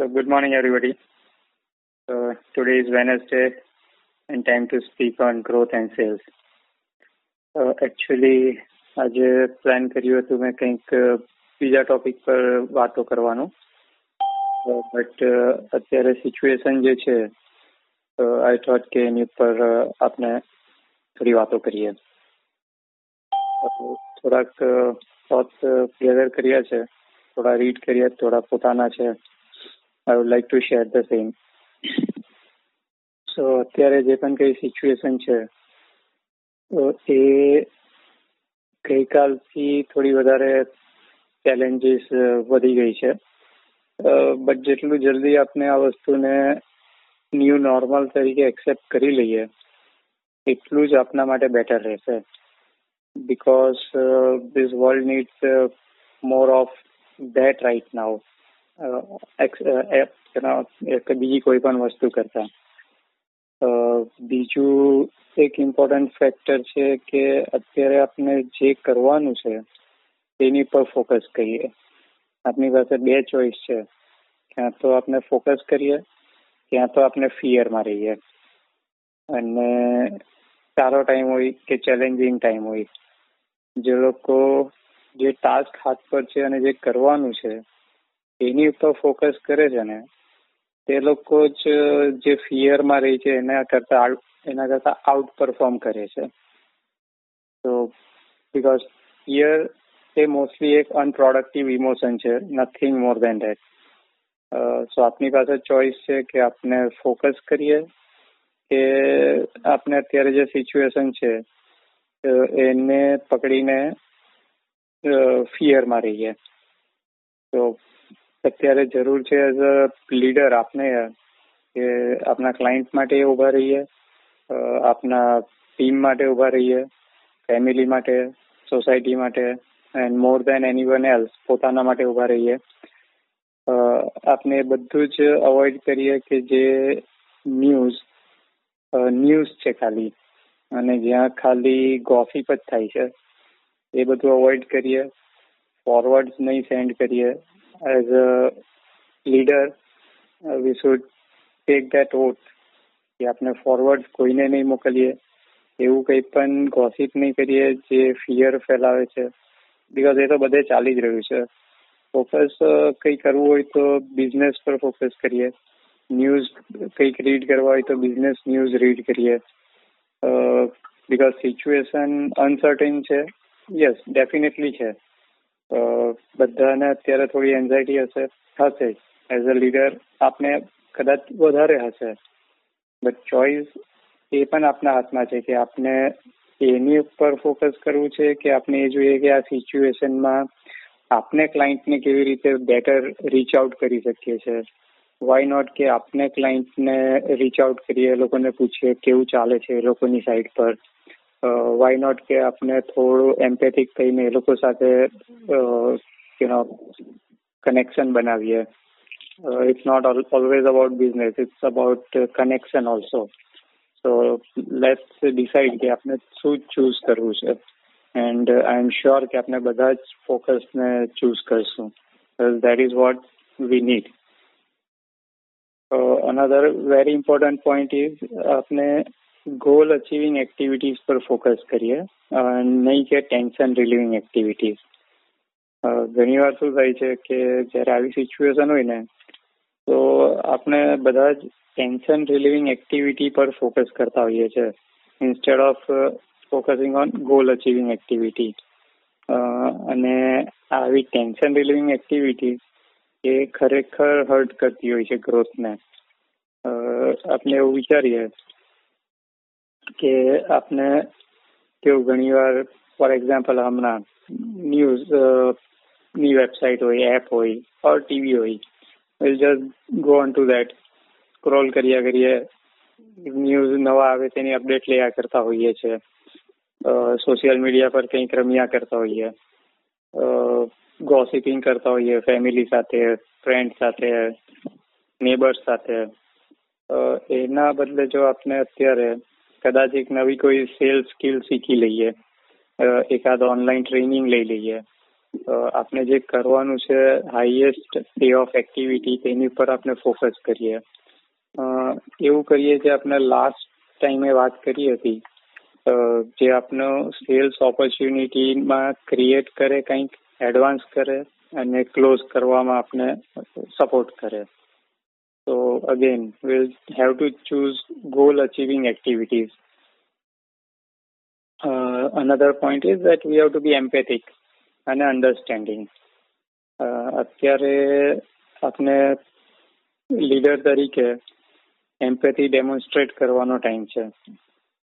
So good morning, everybody. So today is Wednesday and time to speak on growth and sales. Uh, actually આજે plan કર્યું હતું મેં કંઈક બીજા topic પર વાતો કરવાનું બટ અત્યારે સિચ્યુએશન જે છે આઈ થોટ કે એની ઉપર આપણે થોડી વાતો કરીએ થોડાક થોટ્સ ગેધર કર્યા છે થોડા રીડ કર્યા થોડા પોતાના છે I would like to share the same so અત્યારે જે પણ કઈ સિચ્યુએશન છે, તો એ ગઈકાલથી થોડી વધારે ચેલેન્જીસ વધી ગઈ છે. બટ જેટલું જલ્દી આપણે આ વસ્તુને ન્યૂ નોર્મલ તરીકે એક્સેપ્ટ કરી લઈએ, એટલું જ આપણા માટે બેટર રહેશે. Because this world needs more of that right now બીજી કોઈ પણ વસ્તુ કરતા. બીજું એક ઇમ્પોર્ટન્ટ ફેક્ટર છે કે અત્યારે આપણે જે કરવાનું છે, તેની પર ફોકસ કરીએ. આપણી પાસે બે ચોઈસ છે. ક્યાં તો આપણે ફોકસ કરીએ, ક્યાં તો આપણે ફિયરમાં રહીએ. અને સારો ટાઈમ હોય કે ચેલેન્જિંગ ટાઈમ હોય. જે લોકો જે ટાસ્ક હાથ પર છે અને જે કરવાનું છે એની ઉપર ફોકસ કરે છે ને, તે લોકો જ, જે ફિયરમાં રહી છે, એના કરતા એના કરતા આઉટ પરફોર્મ કરે છે. તો બીકોઝ ફિયર એ મોસ્ટલી એક અનપ્રોડક્ટિવ ઇમોશન છે nothing more than that so આપની પાસે ચોઈસ છે કે આપણે ફોકસ કરીએ, કે આપણે અત્યારે જે સિચ્યુએશન છે એને પકડીને ફિયરમાં રહીએ. તો અત્યારે જરૂર છે એઝ અ લીડર આપને, કે આપણા ક્લાયન્ટ માટે ઊભા રહીએ આપના ટીમ માટે ઊભા રહીએ ફેમિલી માટે સોસાયટી માટે and more than any one else પોતાના માટે ઊભા રહીએ. આપણે બધું જ અવોઇડ કરીએ કે જે ન્યૂઝ ન્યૂઝ છે ખાલી. અને જ્યાં ખાલી ગોસિપ જ થાય છે, એ બધું અવોઇડ કરીએ ફોરવર્ડ નહીં સેન્ડ કરીએ. As a leader we should take that oath કે આપણે ફોરવર્ડ કોઈને નહીં મોકલીએ એવું કંઈ પણ ગોસિપ નહીં કરીએ જે ફિયર ફેલાવે છે બિકોઝ એ તો બધે ચાલી જ રહ્યું છે ફોકસ કંઈ કરવું હોય તો બિઝનેસ પર ફોકસ કરીએ ન્યૂઝ કંઈક રીડ કરવા હોય તો બિઝનેસ ન્યૂઝ રીડ કરીએ બિકોઝ સિચ્યુએશન અનસર્ટેન છે યસ ડેફિનેટલી છે બધાને અત્યારે થોડી એન્ઝાયટી હશે હશે. એઝ અ લીડર આપને કદાચ વધારે હશે. બટ ચોઇસ એ પણ આપના હાથમાં છે કે આપને એની ઉપર ફોકસ કરવું છે કે આપણે એ જોઈએ કે આ સિચ્યુએશનમાં આપને ક્લાયન્ટને કેવી રીતે બેટર રીચ આઉટ કરી શકીએ છીએ વાય નોટ કે આપને ક્લાયન્ટને રીચ આઉટ કરીએ, એ લોકોને પૂછીએ કેવું ચાલે છે એ લોકોની સાઈડ પર. વાય નોટ કે આપણે થોડું એમ્પેથિક થઈને એ લોકો સાથે યુ કનેક્શન બનાવીએ. It's not always about business it's about connection also so let's decide કે આપણે શું ચૂઝ કરવું છે. એન્ડ આઈ એમ શ્યોર કે આપણે બધા જ ફોકસને ચૂઝ કરશું. That is what we need another very important point is આપણે ગોલ અચીવિંગ એક્ટિવિટીઝ પર ફોકસ કરીએ નહીં કે ટેન્શન રિલીવિંગ એક્ટિવિટીઝ ઘણી વાર શું થાય છે કે જ્યારે આવી સિચ્યુએશન હોય ને, તો આપણે બધા જ ટેન્શન રિલીવિંગ એક્ટિવિટી પર ફોકસ કરતા હોઈએ છીએ instead of focusing on goal achieving activity અને આવી ટેન્શન રિલીવિંગ એક્ટિવિટી એ ખરેખર હર્ટ કરતી હોય છે ગ્રોથને આપણે એવું વિચારીએ કે આપને કેવું ઘણીવાર ફોર એક્ઝામ્પલ હમણાં ન્યૂઝની વેબસાઇટ હોય એપ હોય ઓર ટીવી હોય will just go on to that scroll કર્યા કરીએ ન્યૂઝ નવા આવે તેની અપડેટ લેયા કરતા હોઈએ છીએ સોશિયલ મીડિયા પર કંઈક રમ્યા કરતા હોઈએ. ગોસિપિંગ કરતા હોઈએ ફેમિલી સાથે ફ્રેન્ડ સાથે નેબર્સ સાથે. એના બદલે જો આપણે અત્યારે કદાચ એક નવી કોઈ સેલ્સ સ્કિલ શીખી લઈએ એકાદ ઓનલાઈન ટ્રેનિંગ લઈ લઈએ. આપણે જે કરવાનું છે હાઈએસ્ટ પે ઓફ એક્ટિવિટી તેની પર આપણે ફોકસ કરીએ. એવું કરીએ જે આપણે લાસ્ટ ટાઈમે વાત કરી હતી જે આપનો સેલ્સ ઓપોર્ચ્યુનિટીમાં ક્રિએટ કરે, કંઈક એડવાન્સ કરે અને ક્લોઝ કરવામાં આપણે સપોર્ટ કરે. તો again will have to choose goal achieving activities another point is that we have to be empathic અને અન્ડરસ્ટેન્ડિંગ અત્યારે આપણે લીડર તરીકે એમ્પેથી ડેમોન્સ્ટ્રેટ કરવાનો ટાઈમ છે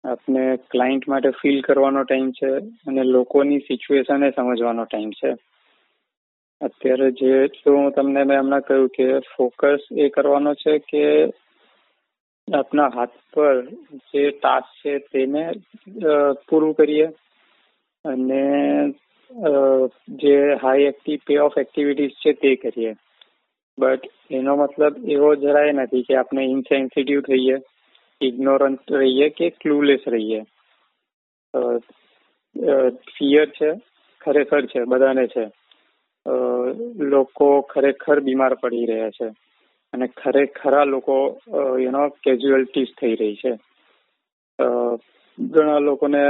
આપને ક્લાયન્ટ માટે ફીલ કરવાનો ટાઈમ છે અને લોકોની સિચ્યુએશને સમજવાનો ટાઈમ છે અત્યારે જે હું તમને મેં હમણાં કહ્યું કે ફોકસ એ કરવાનો છે કે આપના હાથ પર જે ટાસ્ક છે તેને પૂરું કરીએ અને જે high active pay off activities છે તે કરીએ. બટ એનો મતલબ એવો જરાય નથી કે આપણે ઇનસેન્સિટિવ થઈએ ઇગ્નોરન્ટ રહીએ કે ક્લુલેસ રહીએ. ફિયર છે, ખરેખર છે, બધાને છે. લોકો ખરેખર બીમાર પડી રહ્યા છે અને ખરેખરા લોકો યુનો કેઝ્યુઅલિટીઝ થઈ રહી છે. ઘણા લોકોને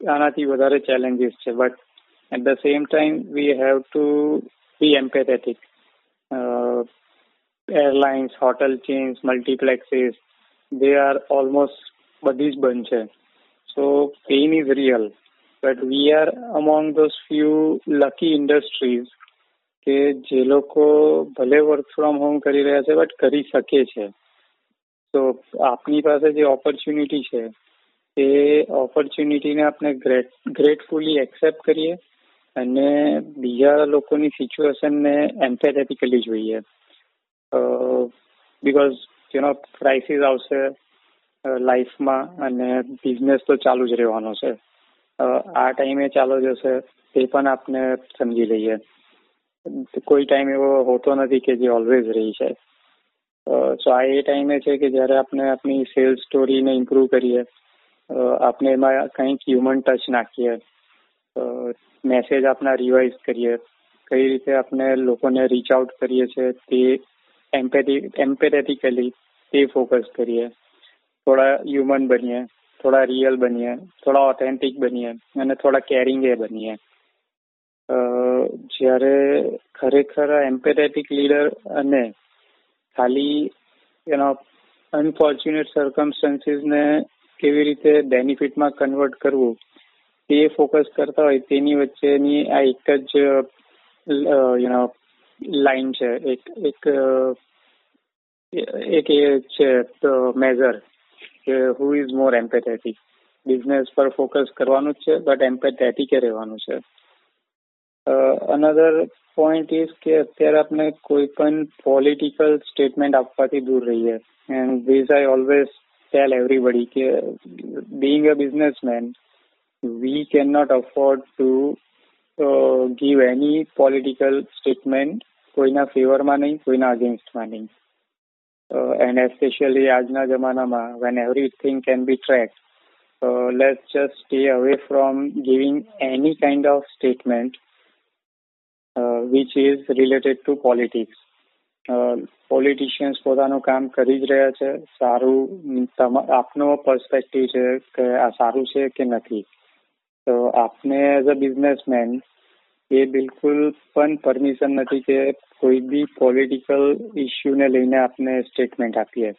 આનાથી વધારે ચેલેન્જીસ છે but at the same time we have to be empathetic airlines hotel chains multiplexes they are almost બધી જ બંધ છે. So pain is real but we are among those few lucky industries કે જે લોકો ભલે વર્ક ફ્રોમ હોમ કરી રહ્યા છે બટ કરી શકે છે. તો આપની પાસે જે ઓપોર્ચ્યુનિટી છે, એ ઓપોર્ચ્યુનિટીને આપણે ગ્રેટફુલી એક્સેપ્ટ કરીએ અને બીજા લોકોની સિચ્યુએશનને એમ્પેથેટિકલી જોઈએ. બિકોઝ યુ નો ક્રાઇસિસ આવશે લાઈફમાં અને બિઝનેસ તો ચાલુ જ રહેવાનો છે. આ ટાઈમે ચાલુ જશે તે પણ આપણે સમજી લઈએ. કોઈ ટાઈમ એવો હોતો નથી કે જે ઓલવેઝ રહી છે સો આ એ ટાઈમે છે કે જ્યારે આપણે આપણી સેલ્સ સ્ટોરીને ઇમ્પ્રૂવ કરીએ આપણે એમાં કંઈક હ્યુમન ટચ નાખીએ મેસેજ આપણા રિવાઇઝ કરીએ, કઈ રીતે આપણે લોકોને રીચ આઉટ કરીએ છીએ તે એમ્પેથી એમ્પેથેટિકલી તે ફોકસ કરીએ. થોડા હ્યુમન બનીએ. થોડા રિયલ બનીએ, થોડા ઓથેન્ટિક બનીએ અને થોડા કેરિંગ એ બનીએ. જ્યારે ખરેખર એમ્પેથેટિક લીડર અને ખાલી એનો અનફોર્ચ્યુનેટ સર્કમસ્ટન્સીસને કેવી રીતે બેનિફિટમાં કન્વર્ટ કરવું, તે ફોકસ કરતા હોય તેની વચ્ચેની આ એક જ યુનો લાઈન છે. એક એક એક એ છે મેઝર કે who is more empathetic business પર ફોકસ કરવાનું જ છે બટ એમ્પેથેટિકે રહેવાનું છે. અનધર પોઈન્ટ ઇઝ કે અત્યારે આપણે કોઈ પણ પોલિટિકલ સ્ટેટમેન્ટ આપવાથી દૂર રહીએ. And this I always tell everybody કે being a businessman we can not afford to give any political statement કોઈના ફેવરમાં નહીં, કોઈના અગેન્સ્ટમાં નહીં. એન્ડ એસ્પેશિયલી આજના જમાનામાં when everything can be track let's just stay away from giving any kind of statement which is related to politics politicians પોતાનું કામ કરી જ રહ્યા છે સારું આપનો પર્સપેક્ટિવ છે કે આ સારું છે કે નથી તો આપને એઝ અ બિઝનેસમેન એ બિલકુલ પણ પરમિશન નથી કે કોઈ બી પોલિટિકલ ઇસ્યુને લઈને આપને સ્ટેટમેન્ટ આપીએ.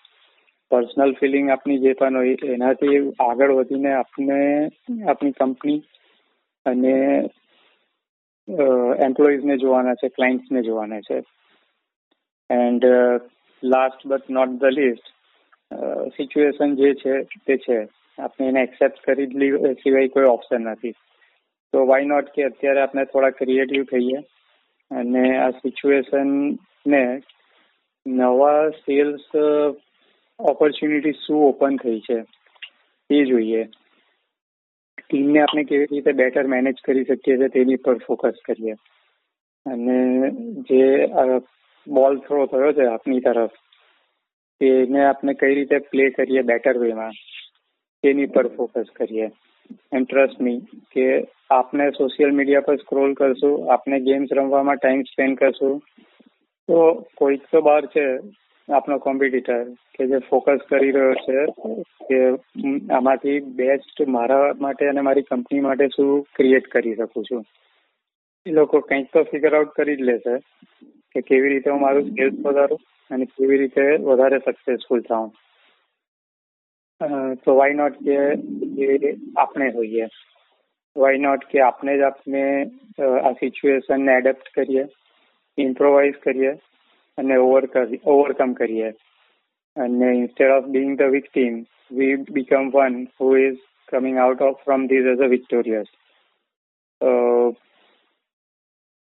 પર્સનલ ફિલિંગ આપની જે પણ હોય, એનાથી આગળ વધીને આપને આપણી કંપની અને એમ્પ્લોઈઝને જોવાના છે ક્લાયન્ટ્સને જોવાના છે. And last but not the least situation જે છે, તે છે. આપણે એને એક્સેપ્ટ કરી સિવાય કોઈ ઓપ્શન નથી. તો વાય નોટ કે અત્યારે આપણે થોડા ક્રિએટિવ થઈએ અને આ સિચ્યુએશનને નવા સેલ્સ ઓપોર્ચ્યુનિટી શું ઓપન થઈ છે એ જોઈએ. ટીમને આપણે કેવી રીતે બેટર મેનેજ કરી શકીએ છીએ તેની પર ફોકસ કરીએ. અને જે બોલ થ્રો થયો છે આપની તરફ, તેને આપણે કઈ રીતે પ્લે કરીએ બેટર વેમાં તેની પર ફોકસ કરીએ. એન્ડ ટ્રસ્ટ મી કે આપને સોશિયલ મીડિયા પર સ્ક્રોલ કરશો, આપને ગેમ્સ રમવામાં ટાઈમ સ્પેન્ડ કરશો. તો કોઈક તો બહાર છે, આપનો કોમ્પિટિટર કે જે ફોકસ કરી રહ્યો છે, કે આમાંથી બેસ્ટ મારા માટે અને મારી કંપની માટે શું ક્રિએટ કરી શકું છું. એ લોકો કંઈક તો ફિગર આઉટ કરી જ લેશે કે કેવી રીતે હું મારું સ્કિલ્સ વધારું અને કેવી રીતે વધારે સક્સેસફુલ થાઉં. તો વાય નોટ કે એ આપણે હોઈએ? વાય નોટ કે આપણે જ આપણે આ સિચ્યુએશનને એડેપ્ટ કરીએ ઇમ્પ્રોવાઇઝ કરીએ અને ઓવર ઓવરકમ કરીએ. અને instead of being the victim we become one who is coming out of from this as a victorious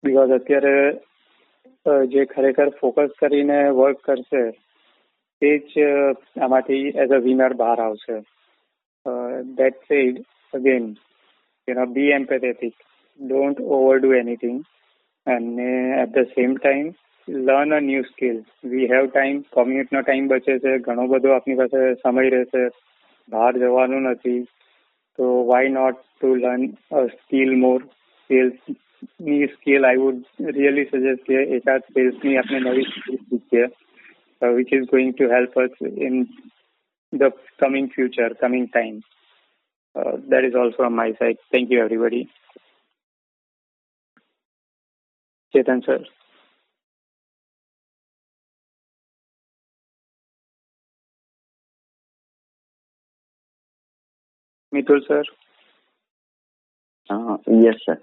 because અત્યારે જે ખરેખર ફોકસ કરીને વર્ક કરશે તે જ આમાંથી એઝ અ વિનર બહાર આવશે. That said again you know be empathetic don't overdo anything અને at the same time learn a new skill we have time કોમ્યુટનો time બચે છે, ઘણો બધો આપની પાસે સમય રહેશે. બહાર જવાનું નથી. તો why not to learn a skill more સ્કિલ્સની skill I would really suggest કે એકાદ સેલ્સની આપણે નવી સ્કિલ શીખીએ. Uh, which is going to help us in the coming future, coming time. Uh, that is all from my side. Thank you, everybody. Chetan, sir. Mitul, sir. Uh, yes, sir.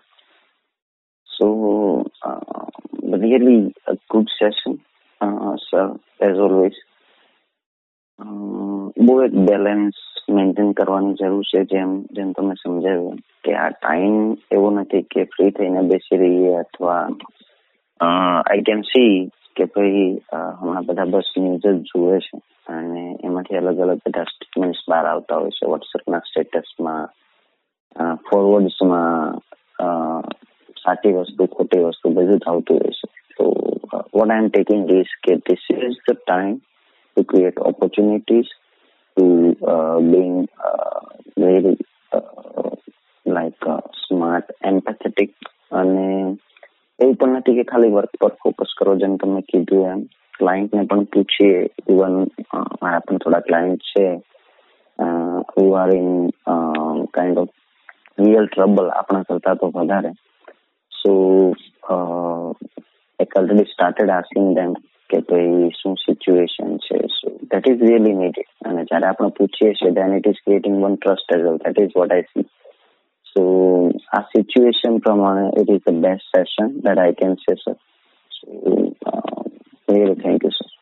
So, uh, really a good session. Sir as always બહુ એક balance maintain કરવાની જરૂર છે જેમ જેમ તમે સમજાવ્યું કે આ ટાઈમ એવો નથી કે ફ્રી થઈને બેસી રહીએ અથવા આઈ કેન સી કે ભાઈ હમણાં બધા બસ ન્યૂઝ જ જુએ છે અને એમાંથી અલગ અલગ બધા સ્ટેટમેન્ટ્સ બહાર આવતા હોય છે વોટ્સએપના સ્ટેટસમાં ફોરવર્ડ્સમાં સાચી વસ્તુ ખોટી વસ્તુ બધું જ આવતું હોય છે uh, what I'm taking is that this is the time to create opportunities to uh, being uh, very uh, like uh, smart, empathetic અને એવું પણ નથી કે ખાલી વર્ક પર ફોકસ કરો જેમ તમે કીધું એમ ક્લાયન્ટને પણ પૂછીએ ઇવન મારા પણ થોડા ક્લાયન્ટ છે who are in kind of real trouble આપણા કરતા તો વધારે સો like already started asking them કે ભાઈ શું સિચ્યુએશન છે so that is really needed અને જ્યારે આપણે પૂછીએ છીએ then it is creating one trust as well that is what I see so આ સિચ્યુએશન પ્રમાણે it is the best session that I can say sir so really thank you sir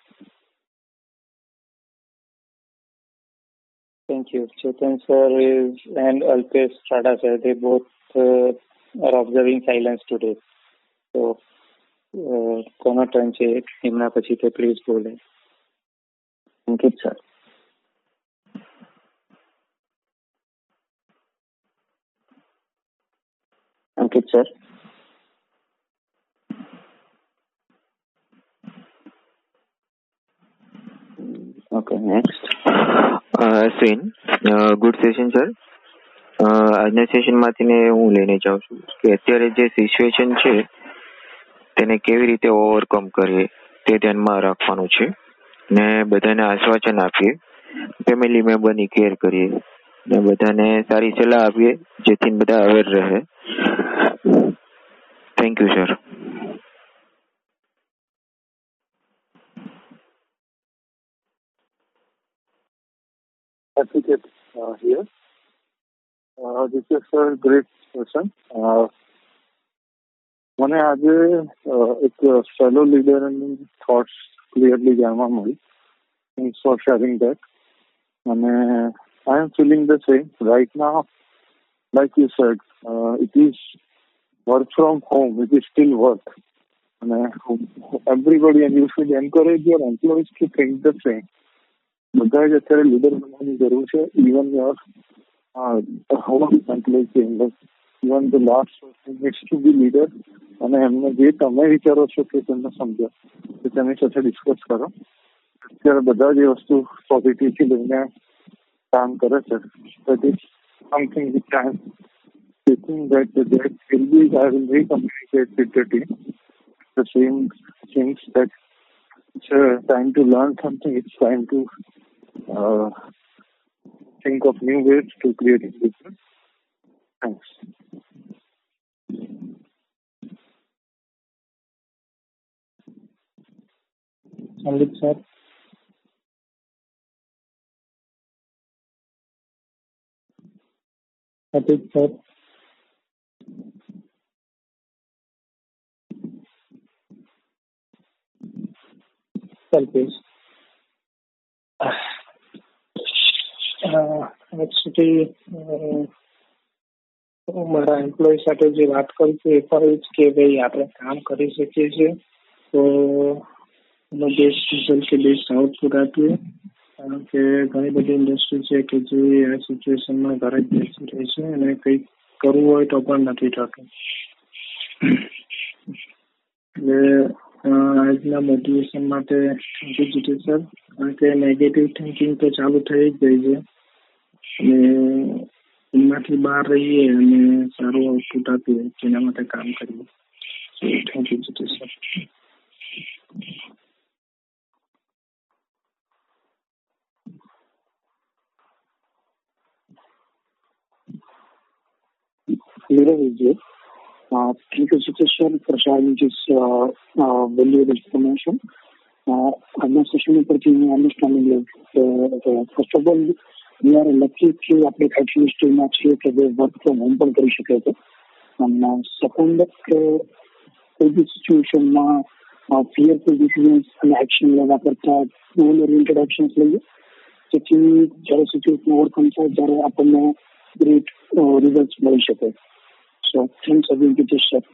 Thank you. Chetan sir is and Alpesh Strada sir, they both uh, are observing silence today. So કોનો turn છે, એમના પછી તે please બોલે. Ankit sir Ankit sir okay next Ashwin good session sir આજના સેશનમાંથી હું લઈને જાઉં છું. કે અત્યારે જે સિચ્યુએશન છે તેને કેવી રીતે ઓવરકમ કરીએ તે ધ્યાનમાં રાખવાનું છે. ને બધાને આશ્વાસન આપીએ. ફેમિલી મેમ્બરની કેર કરીએ. ને બધાને સારી સલાહ આપીએ જેથી બધા અવેર રહે. Thank you sir Advocate uh, here. Uh, this is a great session. Uh, મને આજે એક ફેલો લીડરની થોટ્સ ક્લિયરલી જાણવા મળી થેન્ક્સ ફોર શેરિંગ ધેટ અને I am feeling the same right now like you said, uh, it is work from home, it is still work. And uh, everybody, and you should encourage your employees to think the same. બધા જ અત્યારે leader બનવાની જરૂર છે even your home employ Even the last needs to be leader અને એમને જે તમે વિચારો છો કે તેમને સમજો કે તેની સાથે ડિસ્કસ કરો અત્યારે બધા જ એ વસ્તુ પોઝિટિવથી લઈને કામ કરે છે that is something which I'm thinking that the that will be, I will recommunicate with the team. The same things that it's uh, time to learn something, it's time to uh, think of new ways to create a business. Thanks. Sandeep sir. Prateek sir. Uh, next Actually, હું મારા employ સાથે જે વાત કરું છું એ પણ એ જ કે ભાઈ આપણે કામ કરી શકીએ છીએ. તો એનો બેસ્ટ રિઝલ્ટ કે બેસ્ટ આઉટપુટ આપીએ. કારણ કે ઘણી બધી ઇન્ડસ્ટ્રી છે કે જે આ સિચ્યુએશનમાં ઘરે જ બેસી રહી છે અને કંઈક કરવું હોય તો પણ નથી થતું. એટલે આજના મોટિવેશન માટે થેન્ક યુ સર કારણ કે નેગેટિવ થિંકિંગ તો ચાલુ થઈ જ ગઈ છે. અને એમાંથી બહાર રહીએ અને સારું આઉટપુટ આપીએ તેના માટે કામ કરીએ thank you Jitu sir Nirav uh, thank આજના સેશન ઉપરથી હું understanding first of all we are છીએ આપણે ઇન્ડસ્ટ્રીમાં છીએ કે જે વર્ક ફ્રોમ હોમ પણ કરી શકે છે. અને સેકન્ડ કે કોઈ બી સિચ્યુએશનમાં ફિયરફુલ ડિસિઝન્સ અને એક્શન લેવા કરતા ગોલ ઓરિએન્ટેડ એક્શન્સ લઈએ. જેથી જ્યારે સિચ્યુએશન ઓવરકમ થાય, ત્યારે આપણને ગ્રેટ રિઝલ્ટ મળી શકે. So thanks again sir.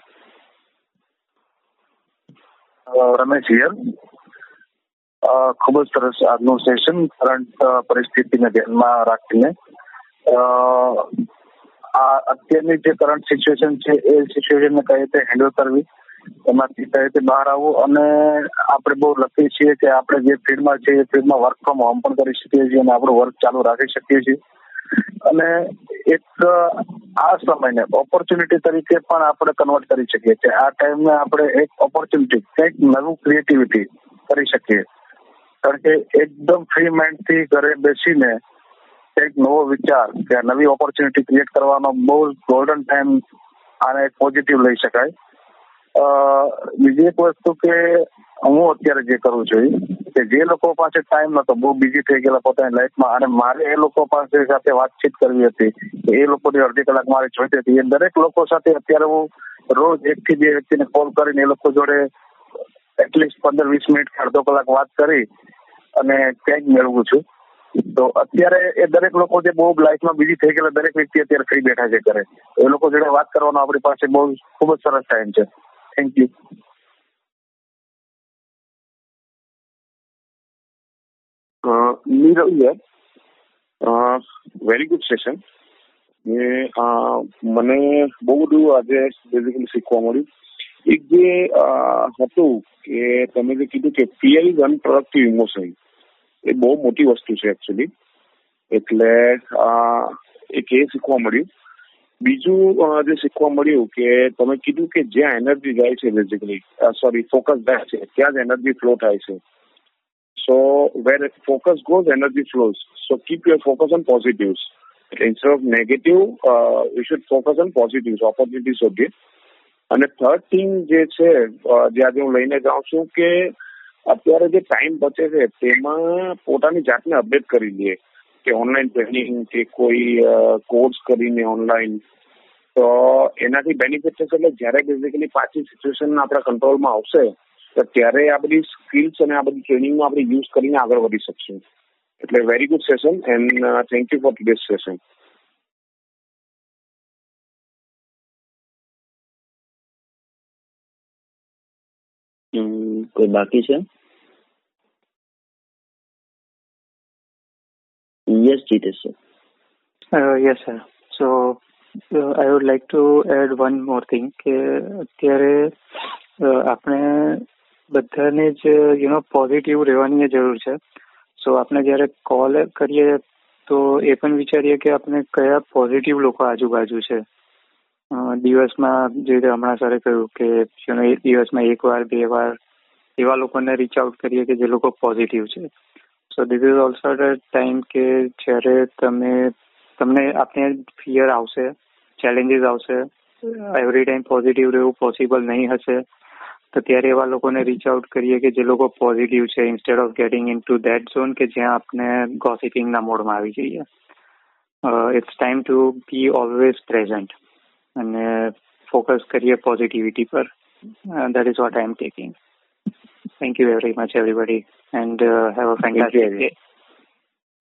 Ramesh here ખૂબ જ સરસ આજનું સેશન કરંટ પરિસ્થિતિને ધ્યાનમાં રાખીને. આ અત્યારની જે કરંટ સિચ્યુએશન છે, એ સિચ્યુએશનને કઈ રીતે હેન્ડલ કરવી, એમાંથી કઈ રીતે બહાર આવવું અને આપણે બહુ લખીએ છીએ કે આપણે જે ફિલ્ડમાં છે એ ફિલ્ડમાં વર્ક ફ્રોમ હોમ પણ કરી શકીએ છીએ અને આપણું વર્ક ચાલુ રાખી શકીએ છીએ. અને એક આ સમયને ઓપોર્ચ્યુનિટી તરીકે પણ આપણે કન્વર્ટ કરી શકીએ છીએ. આ ટાઈમને આપણે એક ઓપોર્ચ્યુનિટી કંઈક નવું ક્રિએટિવિટી કરી શકીએ. કારણ કે એકદમ ફ્રી માઇન્ડથી ઘરે બેસીને કંઈક નવો વિચાર કે નવી ઓપોર્ચ્યુનિટી ક્રિએટ કરવાનો બહુ ગોલ્ડન ટાઈમ આને પોઝિટિવ લઈ શકાય. બીજી એક વસ્તુ કે હું અત્યારે જે કરું છું કે જે લોકો પાસે ટાઈમ નતો, બહુ બિઝી થઈ ગયેલા પોતાની લાઈફમાં અને મારે એ લોકો પાસે સાથે વાતચીત કરવી હતી એ લોકોની અડધી કલાક મારે જોઈતી હતી. એ દરેક લોકો સાથે અત્યારે હું રોજ એક થી બે વ્યક્તિને કોલ કરીને એ લોકો જોડે એટલીસ્ટ પંદર વીસ મિનિટ અડધો કલાક વાત કરી અને કંઈક મેળવું છું. તો અત્યારે એ દરેક લોકો જે બહુ લાઈફમાં બીજી થઈ ગયેલા દરેક વ્યક્તિ અત્યારે ફ્રી બેઠા છે કરે એ લોકો જોડે વાત કરવાનો આપણી પાસે બહુ ખૂબ જ સરસ ટાઈમ છે. થેન્ક યુ નીરવ યર. વેરી ગુડ સેશન મને બહુ બધું આજે બેઝિકલી શીખવા મળ્યું. એક જે હતું કે તમે જે કીધું કે ફિયર ઇઝ અનપ્રોડક્ટિવ ઇમોશન એ બહુ મોટી વસ્તુ છે એકચ્યુઅલી એટલે એક એ શીખવા મળ્યું બીજું જે શીખવા મળ્યું કે તમે કીધું કે જ્યાં એનર્જી જાય છે બેઝિકલી સોરી ફોકસ જાય છે ત્યાં જ એનર્જી ફ્લો થાય છે So where focus goes, energy flows. So keep your focus on positives. Instead of negative, uh, you should focus on positives, opportunities okay. અને થર્ડ થિંગ જે છે જે આજે હું લઈને જાઉં છું કે અત્યારે જે ટાઈમ બચે છે, તેમાં પોતાની જાતને અપડેટ કરી લઈએ કે ઓનલાઈન ટ્રેનિંગ કે કોઈ કોર્સ કરીને ઓનલાઈન તો એનાથી બેનિફિટ થશે એટલે જ્યારે બેઝિકલી પાછી સિચ્યુએશન આપણા કંટ્રોલમાં આવશે, તો ત્યારે આ બધી સ્કિલ્સ અને આ બધી ટ્રેનિંગમાં આપણે યુઝ કરીને આગળ વધી શકશું. એટલે very good session and thank you for today's session કોઈ બાકી છે? Yes Jitesh sir Uh, yes, sir. So uh, I would like to add one કે અત્યારે આપણે બધાને જ યુ નો પોઝિટિવ રહેવાની જરૂર છે. સો આપણે જ્યારે કોલ કરીએ તો એ પણ વિચારીએ કે આપણે કયા પોઝિટિવ લોકો આજુબાજુ છે. દિવસમાં જે રીતે હમણાં સરે કહ્યું કે દિવસમાં એક વાર બે વાર એવા લોકોને રીચ આઉટ કરીએ કે જે લોકો પોઝિટિવ છે. So this is also a time કે જ્યારે તમે, તમને આપણે ફિયર આવશે ચેલેન્જીસ આવશે એવરી ટાઈમ પોઝિટિવ રહેવું પોસિબલ નહીં હશે, તો ત્યારે એવા લોકોને રીચ આઉટ કરીએ કે જે લોકો પોઝિટિવ છે instead of getting into that zone કે જ્યાં આપણે ગોસિપિંગના મોડમાં આવી જઈએ. It's time to be always present અને ફોકસ કરીએ પોઝિટિવિટી પર. That is what I am taking Thank you very much, everybody, and uh, have a fantastic day.